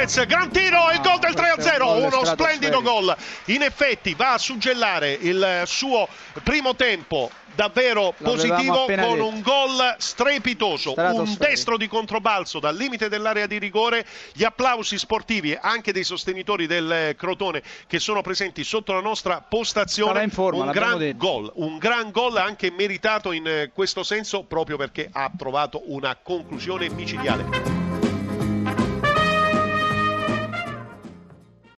Lopez, gran tiro, il gol del 3-0, uno splendido gol. In effetti va a suggellare il eh, suo primo tempo davvero positivo con detto. un gol strepitoso, un destro di controbalzo dal limite dell'area di rigore, gli applausi sportivi anche dei sostenitori del eh, Crotone che sono presenti sotto la nostra postazione, in forma, un gran detto. gol, un gran gol anche meritato in eh, questo senso proprio perché ha trovato una conclusione micidiale.